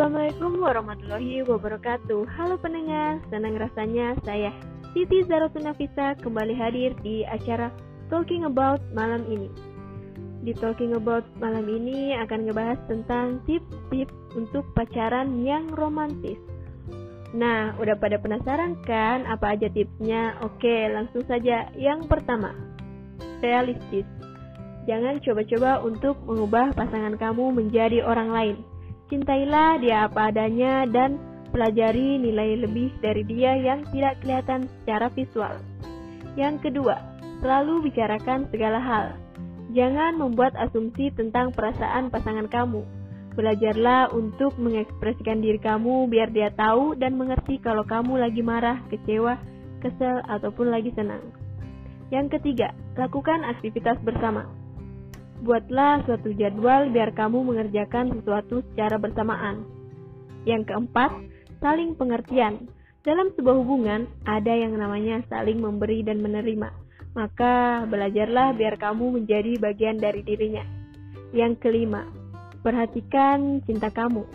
warahmatullahi wabarakatuh. Halo pendengar, senang rasanya saya Siti Zaratunafisa kembali hadir di acara Talking About malam ini. Di Talking About malam ini akan ngebahas tentang tips-tips untuk pacaran yang romantis. Nah, udah pada penasaran kan apa aja tipsnya? Oke, langsung saja. Yang pertama, realistis. Jangan coba-coba untuk mengubah pasangan kamu menjadi orang lain Cintailah dia apa adanya dan pelajari nilai lebih dari dia yang tidak kelihatan secara visual. Yang kedua, selalu bicarakan segala hal. Jangan membuat asumsi tentang perasaan pasangan kamu. Belajarlah untuk mengekspresikan diri kamu biar dia tahu dan mengerti kalau kamu lagi marah, kecewa, kesel, ataupun lagi senang. Yang ketiga, lakukan aktivitas bersama. Buatlah suatu jadwal biar kamu mengerjakan sesuatu secara bersamaan. Yang keempat, saling pengertian. Dalam sebuah hubungan, ada yang namanya saling memberi dan menerima. Maka, belajarlah biar kamu menjadi bagian dari dirinya. Yang kelima, perhatikan cinta kamu.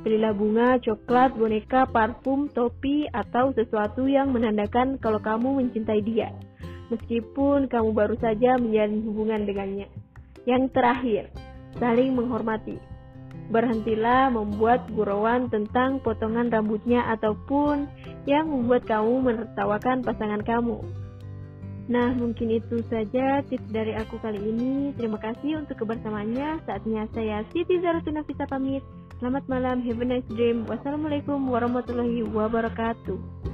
Belilah bunga, coklat, boneka, parfum, topi, atau sesuatu yang menandakan kalau kamu mencintai dia. Meskipun kamu baru saja menjalin hubungan dengannya. Yang terakhir, saling menghormati. Berhentilah membuat gurauan tentang potongan rambutnya ataupun yang membuat kamu menertawakan pasangan kamu. Nah, mungkin itu saja tips dari aku kali ini. Terima kasih untuk kebersamaannya. Saatnya saya Siti Zarutuna Visa pamit. Selamat malam, have a nice dream. Wassalamualaikum warahmatullahi wabarakatuh.